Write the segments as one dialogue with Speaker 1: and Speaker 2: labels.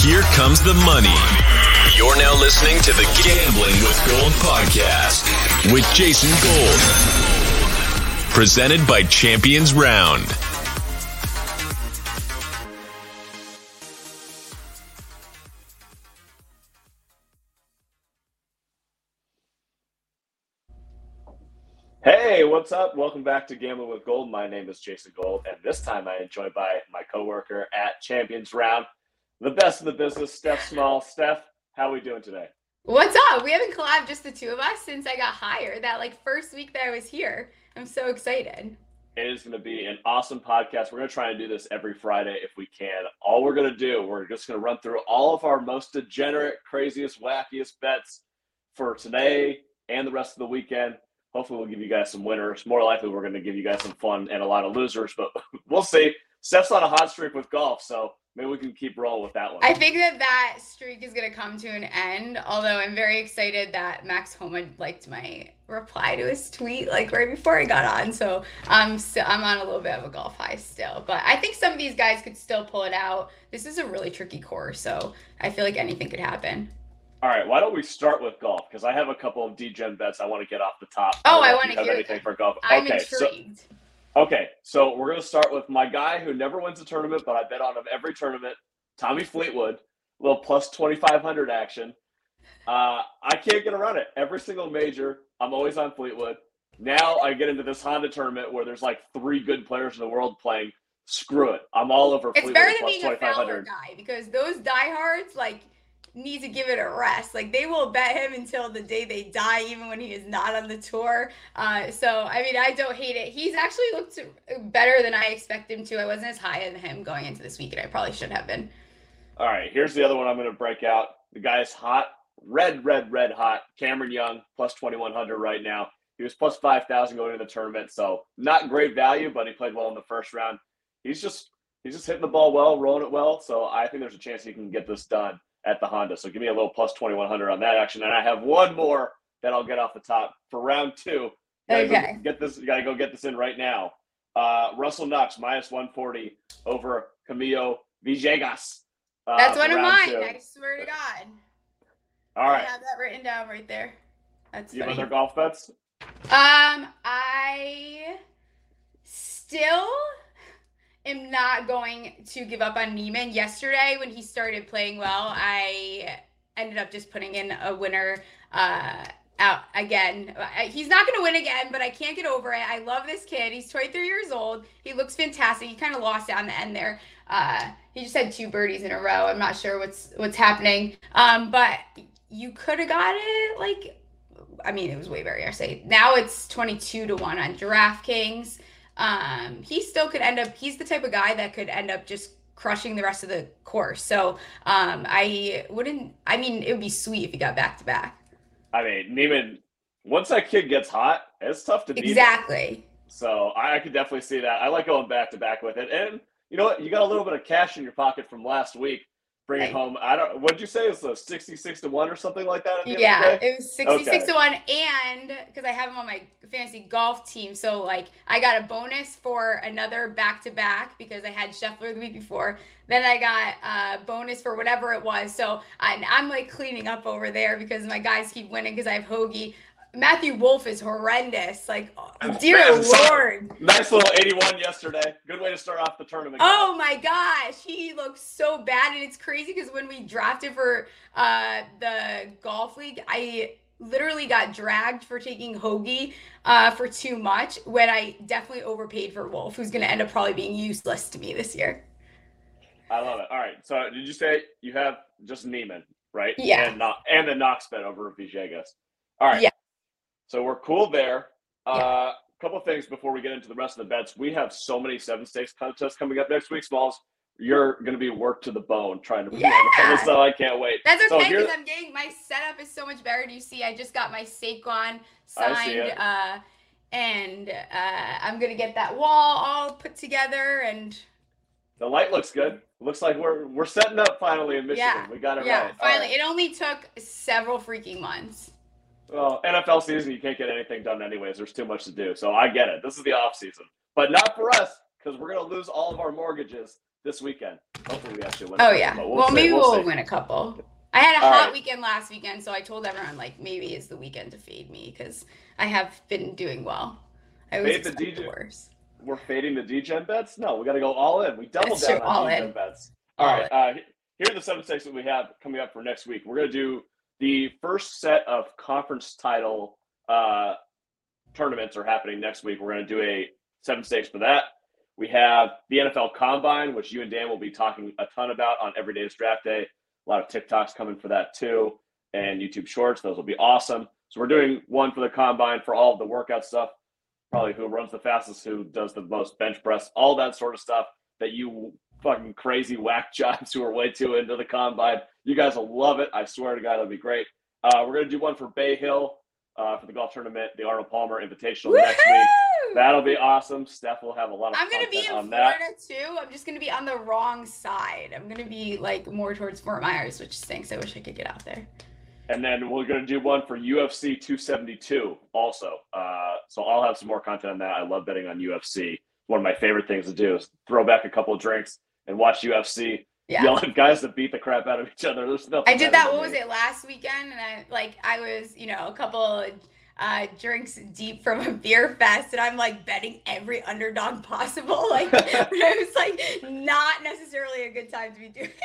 Speaker 1: Here comes the money. You're now listening to the Gambling with Gold podcast with Jason Gold. Presented by Champions Round.
Speaker 2: Hey, what's up? Welcome back to Gambling with Gold. My name is Jason Gold, and this time I am joined by my coworker at Champions Round, the best in the business, Steph Small. Steph, how are we doing today?
Speaker 3: What's up? We haven't collabed just the two of us since I got hired. That like first week that I was here. I'm so excited.
Speaker 2: It is going to be an awesome podcast. We're going to try and do this every Friday if we can. All we're going to do, we're just going to run through all of our most degenerate, craziest, wackiest bets for today and the rest of the weekend. Hopefully, we'll give you guys some winners. More likely, we're going to give you guys some fun and a lot of losers, but we'll see. Steph's on a hot streak with golf, so maybe we can keep rolling with that one.
Speaker 3: I think that that streak is going to come to an end. Although I'm very excited that Max Homa liked my reply to his tweet like right before I got on. So um, I'm still I'm on a little bit of a golf high still, but I think some of these guys could still pull it out. This is a really tricky course, so I feel like anything could happen.
Speaker 2: All right, why don't we start with golf? Because I have a couple of DGen bets I want to get off the top.
Speaker 3: Oh, I,
Speaker 2: if
Speaker 3: want to hear
Speaker 2: anything for golf.
Speaker 3: I'm
Speaker 2: okay, so
Speaker 3: intrigued.
Speaker 2: Okay, so we're gonna start with my guy who never wins a tournament, but I bet on him every tournament. Tommy Fleetwood, little plus twenty five hundred action. Uh, I can't get around it. Every single major, I'm always on Fleetwood. Now I get into this Honda tournament where there's like three good players in the world playing. Screw it, I'm all over
Speaker 3: It's
Speaker 2: Fleetwood
Speaker 3: better than
Speaker 2: plus
Speaker 3: being a Fowler guy because those diehards like need to give it a rest. Like they will bet him until the day they die, even when he is not on the tour. Uh, so I mean, I don't hate it. He's actually looked better than I expect him to. I wasn't as high on him going into this weekend. I probably should have been.
Speaker 2: All right, here's the other one I'm going to break out. The guy is hot, red, red, red hot. Cameron Young, plus 2,100 right now. He was plus 5,000 going into the tournament, so not great value, but he played well in the first round. He's just he's just hitting the ball well, rolling it well. So I think there's a chance he can get this done at the Honda. So give me a little plus 2,100 on that action. And I have one more that I'll get off the top for round two. Gotta go
Speaker 3: Okay.
Speaker 2: get this. You got to go get this in right now. Uh, Russell Knox minus 140 over Camilo Villegas. uh,
Speaker 3: That's one of mine.
Speaker 2: two.
Speaker 3: I swear to God.
Speaker 2: All
Speaker 3: I have that written down right there. That's
Speaker 2: You have other golf bets?
Speaker 3: Um, I still am not going to give up on Niemann. Yesterday, when he started playing well, I ended up just putting in a winner uh, out again. He's not going to win again, but I can't get over it. I love this kid. He's 23 years old. He looks fantastic. He kind of lost down the end there. Uh, he just had two birdies in a row. I'm not sure what's what's happening. Um, but you could have got it like I mean, it was way better yesterday. Now it's 22 to 1 on DraftKings. Um, he still could end up, he's the type of guy that could end up just crushing the rest of the course. So um, I wouldn't, I mean, it would be sweet if he got back to back.
Speaker 2: I mean, Niemann, once that kid gets hot, it's tough to beat. him.
Speaker 3: Exactly.
Speaker 2: So I, I could definitely see that. I like going back to back with it. And you know what? You got a little bit of cash in your pocket from last week. Bring it home. I don't. What'd you say? It's a sixty-six to one or something like that. At the end of
Speaker 3: Yeah, it was 66
Speaker 2: Okay.
Speaker 3: to 1. And because I have him on my fantasy golf team. So, like, I got a bonus for another back to back because I had Scheffler the week before. Then I got a bonus for whatever it was. So, I, I'm like cleaning up over there because my guys keep winning because I have Hoagie. Matthew Wolff is horrendous. Like, dear
Speaker 2: Man,
Speaker 3: Lord.
Speaker 2: Nice little eighty-one yesterday. Good way to start off the tournament.
Speaker 3: Oh my gosh, he looks so bad, and it's crazy because when we drafted for uh, the golf league, I literally got dragged for taking Hoagie uh, for too much when I definitely overpaid for Wolff, who's going to end up probably being useless to me this year.
Speaker 2: I love it. All right. So did you say you have just Niemann, right?
Speaker 3: Yeah.
Speaker 2: And, and the Knox bet over Villegas. All right.
Speaker 3: Yeah.
Speaker 2: So we're cool there. A uh, couple things before we get into the rest of the bets. We have so many seven stakes contests coming up next week, Smalls. You're going to be worked to the bone trying to
Speaker 3: Yeah.
Speaker 2: so I can't wait.
Speaker 3: That's
Speaker 2: So
Speaker 3: okay
Speaker 2: here-
Speaker 3: because I'm getting my setup is so much better. Do you see? I just got my Saquon signed, uh, and uh, I'm gonna get that wall all put together and
Speaker 2: The light looks good. Looks like we're we're setting up finally in Michigan.
Speaker 3: Yeah.
Speaker 2: We got it
Speaker 3: yeah,
Speaker 2: right. All
Speaker 3: finally.
Speaker 2: right.
Speaker 3: It only took several freaking months.
Speaker 2: Well, NFL season, you can't get anything done anyways. There's too much to do. So I get it. This is the off season, but not for us because we're going to lose all of our mortgages this weekend. Hopefully, we actually win.
Speaker 3: Oh yeah. Well,
Speaker 2: see,
Speaker 3: maybe
Speaker 2: we'll
Speaker 3: we'll win a couple. I had a
Speaker 2: All
Speaker 3: hot
Speaker 2: right.
Speaker 3: weekend last weekend, so I told everyone like maybe it's the weekend to fade me because I have been doing well. I
Speaker 2: Fade the DJ.
Speaker 3: worst.
Speaker 2: We're fading the DGen bets. No, we got to go all in. We doubled down on
Speaker 3: all
Speaker 2: DGen
Speaker 3: in.
Speaker 2: bets.
Speaker 3: All
Speaker 2: All right. Uh, here are the seven stakes that we have coming up for next week. We're going to do the first set of conference title uh, tournaments are happening next week. We're going to do a seven stakes for that. We have the NFL Combine, which you and Dan will be talking a ton about on Every Day's Draft Day. A lot of TikToks coming for that too, and YouTube Shorts. Those will be awesome. So we're doing one for the Combine for all of the workout stuff. Probably who runs the fastest, who does the most bench press, all that sort of stuff that you fucking crazy whack jobs who are way too into the combine. You guys will love it. I swear to God, it'll be great. Uh, we're gonna do one for Bay Hill uh, for the golf tournament, the Arnold Palmer Invitational next week. That'll be awesome. Steph will have a lot of
Speaker 3: I'm gonna be in
Speaker 2: on that.
Speaker 3: Too. I'm just gonna be on the wrong side. I'm gonna be like more towards Fort Myers, which stinks. I wish I could get out there.
Speaker 2: And then we're going to do one for UFC 272 also. Uh, so I'll have some more content on that. I love betting on UFC. One of my favorite things to do is throw back a couple of drinks and watch UFC,
Speaker 3: Yeah.
Speaker 2: guys that beat the crap out of each other. There's nothing.
Speaker 3: I did that. What was it last weekend? And I like I was, you know, a couple uh, drinks deep from a beer fest, and I'm like betting every underdog possible. Like it was like not necessarily a good time to be doing.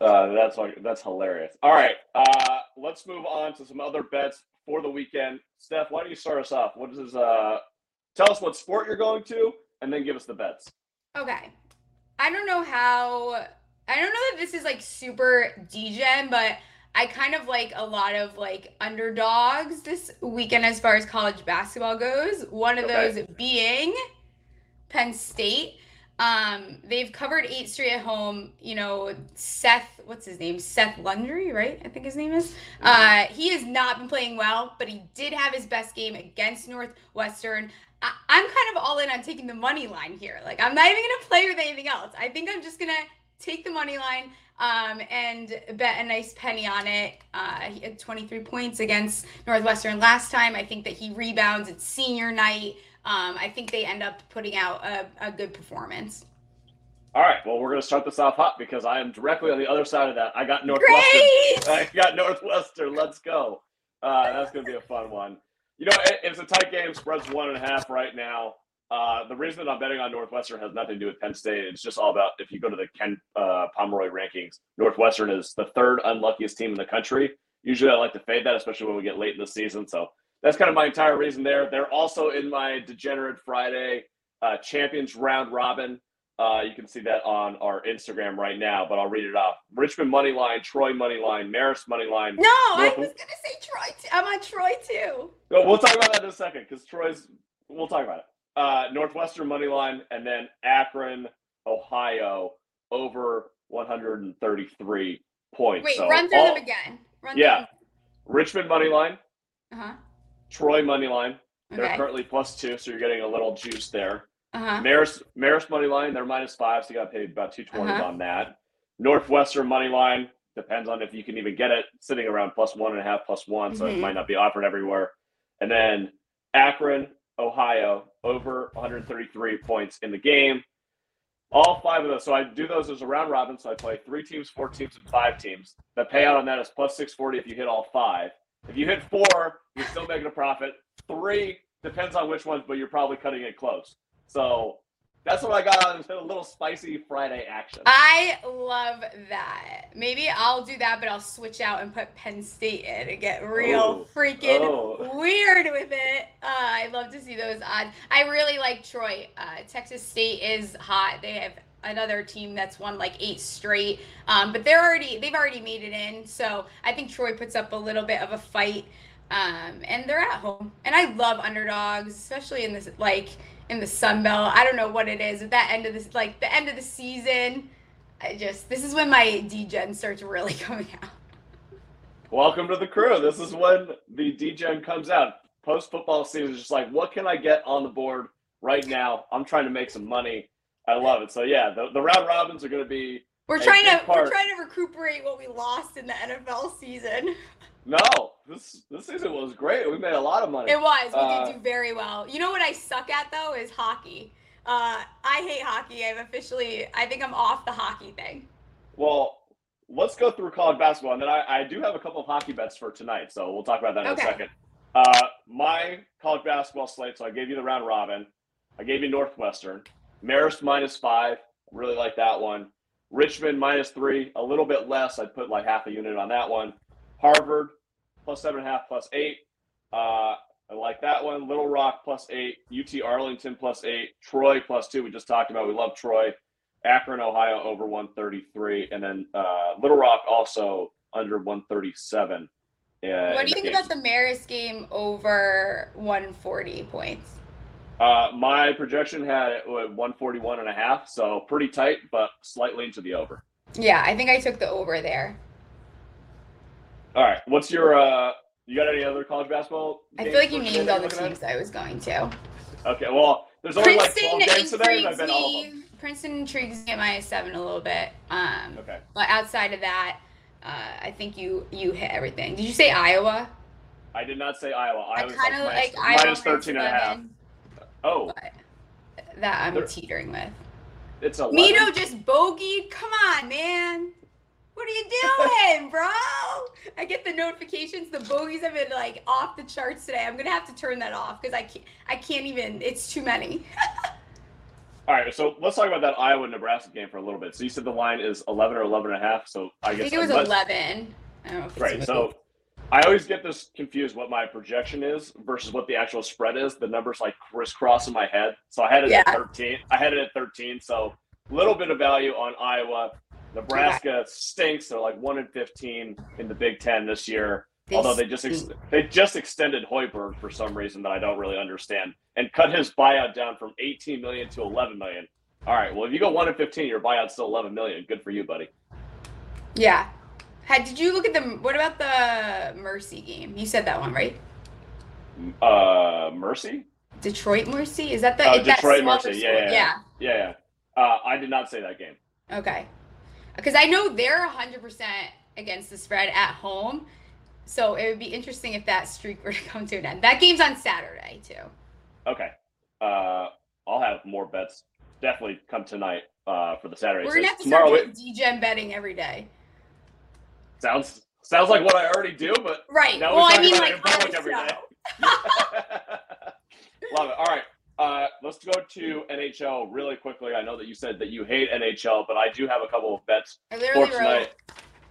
Speaker 2: Uh, that's like that's hilarious. All right, uh, let's move on to some other bets for the weekend. Steph, why don't you start us off? What is uh, tell us what sport you're going to, and then give us the bets.
Speaker 3: Okay. I don't know how I don't know that this is like super degen, but I kind of like a lot of like underdogs this weekend as far as college basketball goes. One of
Speaker 2: Okay.
Speaker 3: those being Penn State. Um, they've covered eight straight at home. You know, Seth, what's his name? Seth Lundy, right? I think his name is. Uh, he has not been playing well, but he did have his best game against Northwestern. I- I'm kind of all in on taking the money line here. Like, I'm not even gonna play with anything else. I think I'm just gonna take the money line um, and bet a nice penny on it. Uh, he had 23 points against Northwestern last time. I think that he rebounds. It's senior night. Um, I think they end up putting out a, a good performance.
Speaker 2: All right, well, we're going to start this off hot because I am directly on the other side of that. I got Northwestern.
Speaker 3: Great!
Speaker 2: I got Northwestern. Let's go. Uh, that's going to be a fun one. You know, it, it's a tight game. Spread's one and a half right now. Uh, the reason that I'm betting on Northwestern has nothing to do with Penn State. It's just all about if you go to the Ken uh, Pomeroy rankings, Northwestern is the third unluckiest team in the country. Usually, I like to fade that, especially when we get late in the season. So that's kind of my entire reason there. They're also in my Degenerate Friday uh, Champions Round Robin. Uh, you can see that on our Instagram right now, but I'll read it off. Richmond money line, Troy money line, Marist money line.
Speaker 3: No, I
Speaker 2: North-
Speaker 3: was gonna say Troy. Too. I'm on Troy too.
Speaker 2: No, we'll talk about that in a second because Troy's. We'll talk about it. Uh, Northwestern money line, and then Akron, Ohio, over 133 points.
Speaker 3: Wait,
Speaker 2: So
Speaker 3: run through
Speaker 2: all-
Speaker 3: them again. Run
Speaker 2: Yeah. Richmond money line,
Speaker 3: Uh huh.
Speaker 2: Troy money line. They're
Speaker 3: Okay.
Speaker 2: currently plus two, so you're getting a little juice there.
Speaker 3: Uh huh.
Speaker 2: Marist, Marist money line, they're minus five, so you got to pay about 220
Speaker 3: Uh-huh.
Speaker 2: on that. Northwestern money line depends on if you can even get it, sitting around plus one and a half, plus one, so it
Speaker 3: Mhm.
Speaker 2: might not be offered everywhere. And then Akron, Ohio, over 133 points in the game. All five of those. So I do those as a round robin. So I play three teams, four teams, and five teams. The payout on that is plus 640 if you hit all five. If you hit four, you're still making a profit. Three depends on which ones, but you're probably cutting it close. So that's what I got on a little spicy Friday action.
Speaker 3: I love that. Maybe I'll do that, but I'll switch out and put Penn State in and get real
Speaker 2: Oh.
Speaker 3: freaking
Speaker 2: Oh.
Speaker 3: weird with it. Uh, I love to see those odds. I really like Troy. Uh, Texas State is hot. They have another team that's won like eight straight, um, but they're already they've already made it in. So I think Troy puts up a little bit of a fight, um, and they're at home. And I love underdogs, especially in this like in the Sun Belt. I don't know what it is at that end of this like the end of the season. I just this is when my degen starts really coming out.
Speaker 2: Welcome to the crew. This is when the DGen comes out. Post football season is just like, what can I get on the board right now? I'm trying to make some money. I love it. So yeah, the, the round robins are going to be
Speaker 3: We're trying to
Speaker 2: part.
Speaker 3: we're trying to recuperate what we lost in the NFL season.
Speaker 2: no. This this season was great. We made a lot of money.
Speaker 3: It was. We
Speaker 2: Uh,
Speaker 3: did do very well. You know what I suck at though is hockey. Uh, I hate hockey. I've officially. I think I'm off the hockey thing.
Speaker 2: Well, let's go through college basketball, and then I, I do have a couple of hockey bets for tonight, so we'll talk about that in
Speaker 3: Okay.
Speaker 2: a second. Uh, my college basketball slate. So I gave you the round robin. I gave you Northwestern, Marist minus five. Really like that one. Richmond minus three, a little bit less. I'd put like half a unit on that one. Harvard plus seven and a half, plus eight. Uh, I like that one. Little Rock plus eight. UT Arlington plus eight. Troy plus two. We just talked about. We love Troy. Akron, Ohio over 133, and then uh, Little Rock also under 137. Uh,
Speaker 3: What do you think about the Maris game over 140 points?
Speaker 2: Uh, my projection had it at 141 and a half, so pretty tight, but slightly into the over.
Speaker 3: Yeah, I think I took the over there.
Speaker 2: All right, what's your? uh You got any other college basketball?
Speaker 3: I feel like you named all the teams I was going to.
Speaker 2: Okay, well, there's only like
Speaker 3: Princeton
Speaker 2: 12 games today, I've
Speaker 3: intrigues
Speaker 2: been all of them.
Speaker 3: me. Princeton intrigues me at minus seven a little bit. Um,
Speaker 2: Okay.
Speaker 3: but outside of that, uh, I think you you hit everything. Did you say Iowa?
Speaker 2: I did not say Iowa.
Speaker 3: I kind of
Speaker 2: like
Speaker 3: like
Speaker 2: minus,
Speaker 3: Iowa
Speaker 2: minus 13 and a half. Oh,
Speaker 3: but that I'm
Speaker 2: They're-
Speaker 3: teetering with.
Speaker 2: it's 11.
Speaker 3: Mito just bogeyed. Come on, man. What are you doing, bro? I get the notifications. The bogeys have been like off the charts today. I'm gonna have to turn that off because I can't. I can't even. It's too many.
Speaker 2: All right, so let's talk about that Iowa Nebraska game for a little bit. So you said the line is 11 or 11 and a half. So I
Speaker 3: I
Speaker 2: guess
Speaker 3: think it was
Speaker 2: unless-
Speaker 3: 11. I don't know if it's
Speaker 2: Right. So I always get this confused what my projection is versus what the actual spread is. The numbers like crisscross in my head. So I had it at 13. I had it at 13. So a little bit of value on Iowa. Nebraska stinks. They're like one in 15 in the Big Ten this year. Although they just ex- they just extended Hoiberg for some reason that I don't really understand and cut his buyout down from 18 million to 11 million. All right, well if you go one in 15, your buyout's still 11 million. Good for you, buddy.
Speaker 3: Yeah. Had, did you look at the? What about the Mercy game? You said that one, right?
Speaker 2: Uh, Mercy.
Speaker 3: Detroit Mercy. Is that the?
Speaker 2: Oh, Detroit Mercy.
Speaker 3: school?
Speaker 2: Yeah, yeah, Yeah, yeah. Uh, I did not say that game.
Speaker 3: Okay. Because I know they're 100% against the spread at home. So it would be interesting if that streak were to come to an end. That game's on Saturday, too.
Speaker 2: Okay. Uh, I'll have more bets. Definitely come tonight uh, for the Saturday.
Speaker 3: We're going to have to
Speaker 2: tomorrow.
Speaker 3: start doing DGen betting every day.
Speaker 2: sounds sounds like what I already do, but
Speaker 3: Right.
Speaker 2: Now we
Speaker 3: well, I mean, like,
Speaker 2: it in public
Speaker 3: on the
Speaker 2: every day. love it. All right. Uh, let's go to NHL really quickly. I know that you said that you hate NHL, but I do have a couple of bets
Speaker 3: I
Speaker 2: for
Speaker 3: literally wrote
Speaker 2: tonight.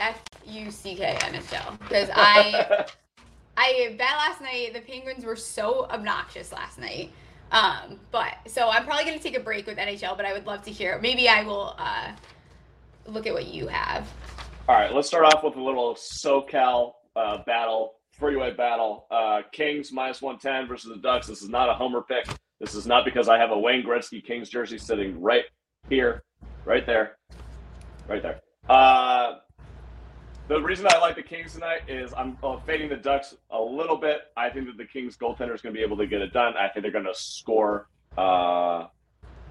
Speaker 3: F U C K NHL because I I bet last night the Penguins were so obnoxious last night. Um, but so I'm probably gonna take a break with NHL, but I would love to hear. Maybe I will uh, look at what you have.
Speaker 2: All right, let's start off with a little SoCal uh, battle, freeway battle. Uh, Kings minus 110 versus the Ducks. This is not a homer pick. This is not because I have a Wayne Gretzky Kings jersey sitting right here, right there, right there. Uh, the reason I like the Kings tonight is I'm uh, fading the Ducks a little bit. I think that the Kings goaltender is going to be able to get it done. I think they're going to score. Uh,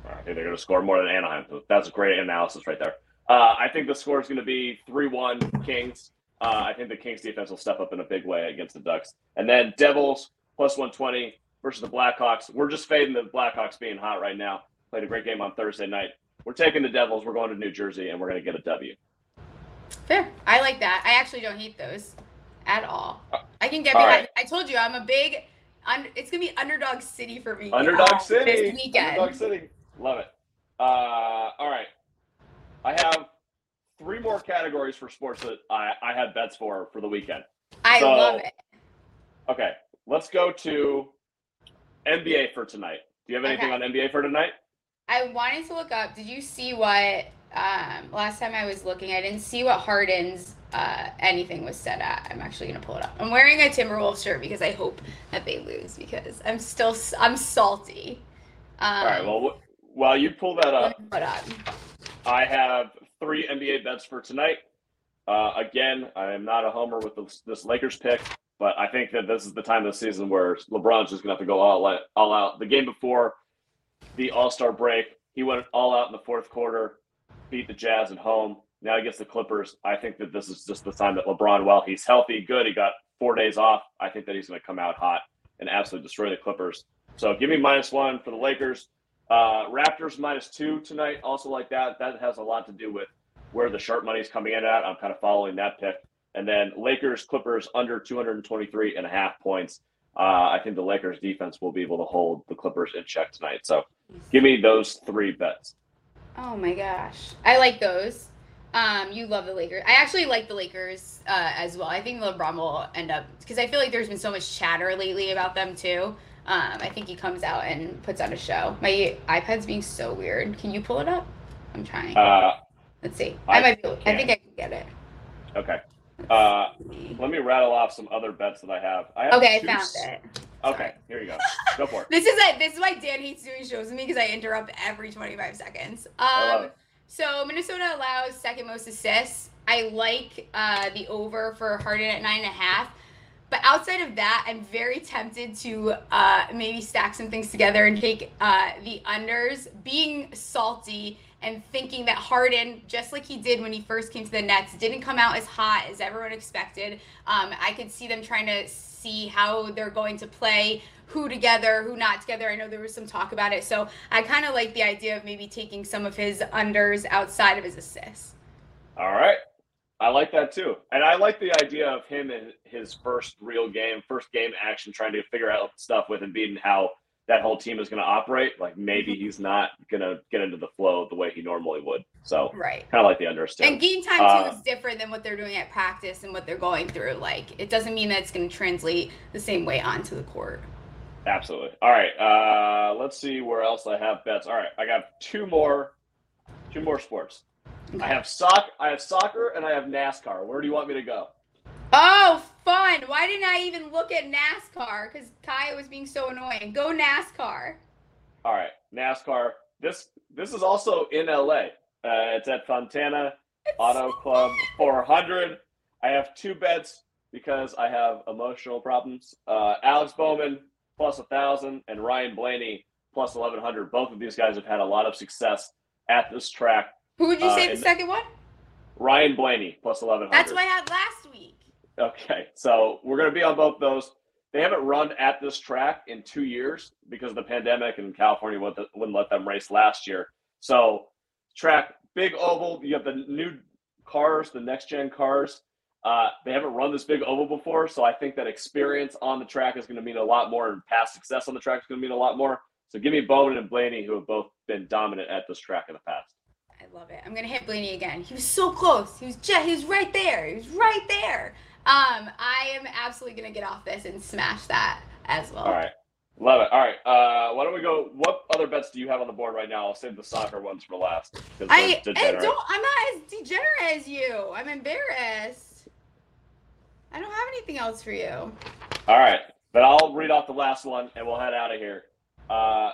Speaker 2: I think they're going to score more than Anaheim. That's a great analysis right there. Uh, I think the score is going to be 3 1 Kings. Uh, I think the Kings defense will step up in a big way against the Ducks. And then Devils plus 120 versus the Blackhawks. We're just fading the Blackhawks being hot right now. Played a great game on Thursday night. We're taking the Devils. We're going to New Jersey, and we're going to get a W.
Speaker 3: Fair. I like that. I actually don't hate those at all. I can get
Speaker 2: All
Speaker 3: behind.
Speaker 2: right.
Speaker 3: I told you I'm a big. It's gonna be underdog city for me.
Speaker 2: Underdog
Speaker 3: um,
Speaker 2: City.
Speaker 3: this weekend.
Speaker 2: Underdog City. Love it. Uh, all right. I have three more categories for sports that I, I had bets for for the weekend.
Speaker 3: I
Speaker 2: So-
Speaker 3: love it.
Speaker 2: Okay, let's go to NBA for tonight. Do you have anything
Speaker 3: Okay.
Speaker 2: on NBA for tonight?
Speaker 3: I wanted to look up. Did you see what? Um, last time I was looking, I didn't see what Harden's uh, anything was set at. I'm actually gonna pull it up. I'm wearing a Timberwolves shirt because I hope that they lose because I'm still I'm salty. Um,
Speaker 2: All right. Well, wh- while you pull that up. I have three NBA bets for tonight. Uh, again, I am not a homer with this, this Lakers pick, but I think that this is the time of the season where LeBron's just going to have to go all out, all out. The game before the All Star break, he went all out in the fourth quarter, beat the Jazz at home. Now he gets the Clippers. I think that this is just the time that LeBron, while he's healthy, good, he got four days off. I think that he's going to come out hot and absolutely destroy the Clippers. So give me minus one for the Lakers. Uh, Raptors minus two tonight, also like that. That has a lot to do with where the sharp money is coming in at. I'm kind of following that pick. And then Lakers, Clippers under 223 and a half points. Uh, I think the Lakers defense will be able to hold the Clippers in check tonight. So give me those three bets.
Speaker 3: Oh my gosh. I like those. Um, you love the Lakers. I actually like the Lakers uh, as well. I think LeBron will end up because I feel like there's been so much chatter lately about them too. Um, I think he comes out and puts on a show. My iPad's being so weird. Can you pull it up? I'm trying.
Speaker 2: Uh,
Speaker 3: Let's see. I,
Speaker 2: I
Speaker 3: might. Be, I think I can get it.
Speaker 2: okay. Uh, let me rattle off some other bets that I have. I have
Speaker 3: Okay, I found
Speaker 2: s-
Speaker 3: it.
Speaker 2: Okay, here you go. Go for it.
Speaker 3: This is it. This is why Dan hates doing shows with me because I interrupt every 25 seconds. Um, so Minnesota allows second most assists. I like uh, the over for Harden at nine and a half. But outside of that, I'm very tempted to uh, maybe stack some things together and take uh, the unders, being salty and thinking that Harden, just like he did when he first came to the Nets, didn't come out as hot as everyone expected. Um, I could see them trying to see how they're going to play, who together, who not together. I know there was some talk about it. So I kind of like the idea of maybe taking some of his unders outside of his assists.
Speaker 2: All right. I like that too. And I like the idea of him in his first real game, first game action, trying to figure out stuff with Embiid and how that whole team is going to operate. Like maybe
Speaker 3: Mm-hmm.
Speaker 2: he's not going to get into the flow the way he normally would. So
Speaker 3: Right.
Speaker 2: kind of like the understand.
Speaker 3: And game time
Speaker 2: Uh,
Speaker 3: too is different than what they're doing at practice and what they're going through. Like it doesn't mean that it's going to translate the same way onto the court.
Speaker 2: Absolutely. All right. Uh, let's see where else I have bets. All right. I got two more, two more sports. I have soc. I have soccer and I have NASCAR. Where do you want me to go?
Speaker 3: Oh, fun! Why didn't I even look at NASCAR? Because Kaya was being so annoying. Go NASCAR.
Speaker 2: All right, NASCAR. This this is also in LA. Uh, it's at Fontana Auto Club 400. I have two bets because I have emotional problems. Uh, Alex Bowman plus a thousand and Ryan Blaney plus 1100. Both of these guys have had a lot of success at this track.
Speaker 3: Who would you
Speaker 2: Uh,
Speaker 3: say the second one?
Speaker 2: Ryan Blaney plus 1100.
Speaker 3: That's what I had last week.
Speaker 2: Okay, so we're going to be on both those. They haven't run at this track in two years because of the pandemic and California wouldn't let them race last year. So, track, big oval. You have the new cars, the next gen cars. Uh, they haven't run this big oval before, so I think that experience on the track is going to mean a lot more, and past success on the track is going to mean a lot more. So, give me Bowman and Blaney, who have both been dominant at this track in the past.
Speaker 3: I love it. I'm gonna hit Blaney again. He was so close. He was just, he was right there. He was right there. Um, I am absolutely gonna get off this and smash that as well.
Speaker 2: All right. Love it. All right. Uh, why don't we go? What other bets do you have on the board right now? I'll save the soccer ones for last.
Speaker 3: I, I
Speaker 2: degenerate.
Speaker 3: don't. I'm not as degenerate as you. I'm embarrassed. I don't have anything else for you.
Speaker 2: All right. But I'll read off the last one and we'll head out of here. Uh,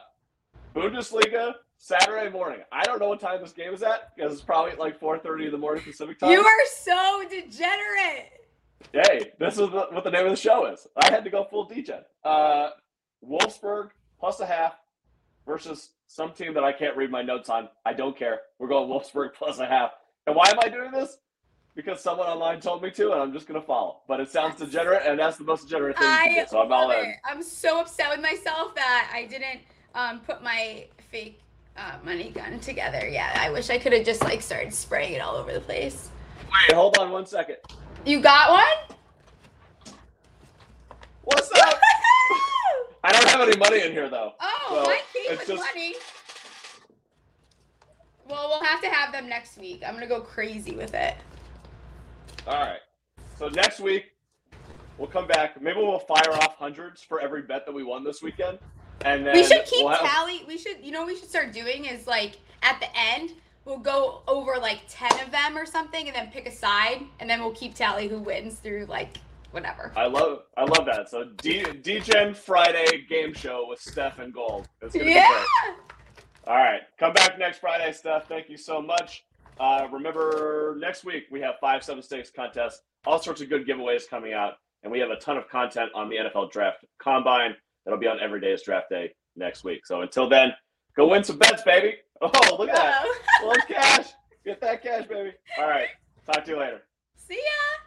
Speaker 2: Bundesliga Saturday morning. I don't know what time this game is at because it's probably at like 4:30 in the morning Pacific time.
Speaker 3: You are so degenerate.
Speaker 2: Hey, this is what the name of the show is. I had to go full DJ. Uh, Wolfsburg plus a half versus some team that I can't read my notes on. I don't care. We're going Wolfsburg plus a half. And why am I doing this? Because someone online told me to, and I'm just going to follow. But it sounds degenerate, and that's the most degenerate thing
Speaker 3: I
Speaker 2: do. So I'm all in.
Speaker 3: it. I'm so upset with myself that I didn't um, put my fake uh, money gun together. Yeah, I wish I could have just like started spraying it all over the place.
Speaker 2: Wait, hold on one second.
Speaker 3: You got one?
Speaker 2: What's up? I don't have any money in here, though.
Speaker 3: Oh,
Speaker 2: So,
Speaker 3: my cake
Speaker 2: it's
Speaker 3: with
Speaker 2: just-
Speaker 3: money. Well, we'll have to have them next week. I'm gonna go crazy with it.
Speaker 2: All right. So next week, we'll come back. Maybe we'll fire off hundreds for every bet that we won this weekend. And then
Speaker 3: we should keep
Speaker 2: we'll have-
Speaker 3: tally. We should, you know, what we should start doing is like at the end, we'll go over like ten of them or something, and then pick a side, and then we'll keep tally who wins through like whatever.
Speaker 2: I love I love that. So D DGen Friday game show with Steph and Gold. It's gonna
Speaker 3: Yeah.
Speaker 2: be great. All right. Come back next Friday, Steph. Thank you so much. Uh, remember next week we have five seven stakes contest, all sorts of good giveaways coming out, and we have a ton of content on the NFL draft combine that'll be on every day's draft day next week. So until then, go win some bets, baby. Oh, look at that. Little cash. Get that cash, baby. All right. Talk to you later.
Speaker 3: See ya.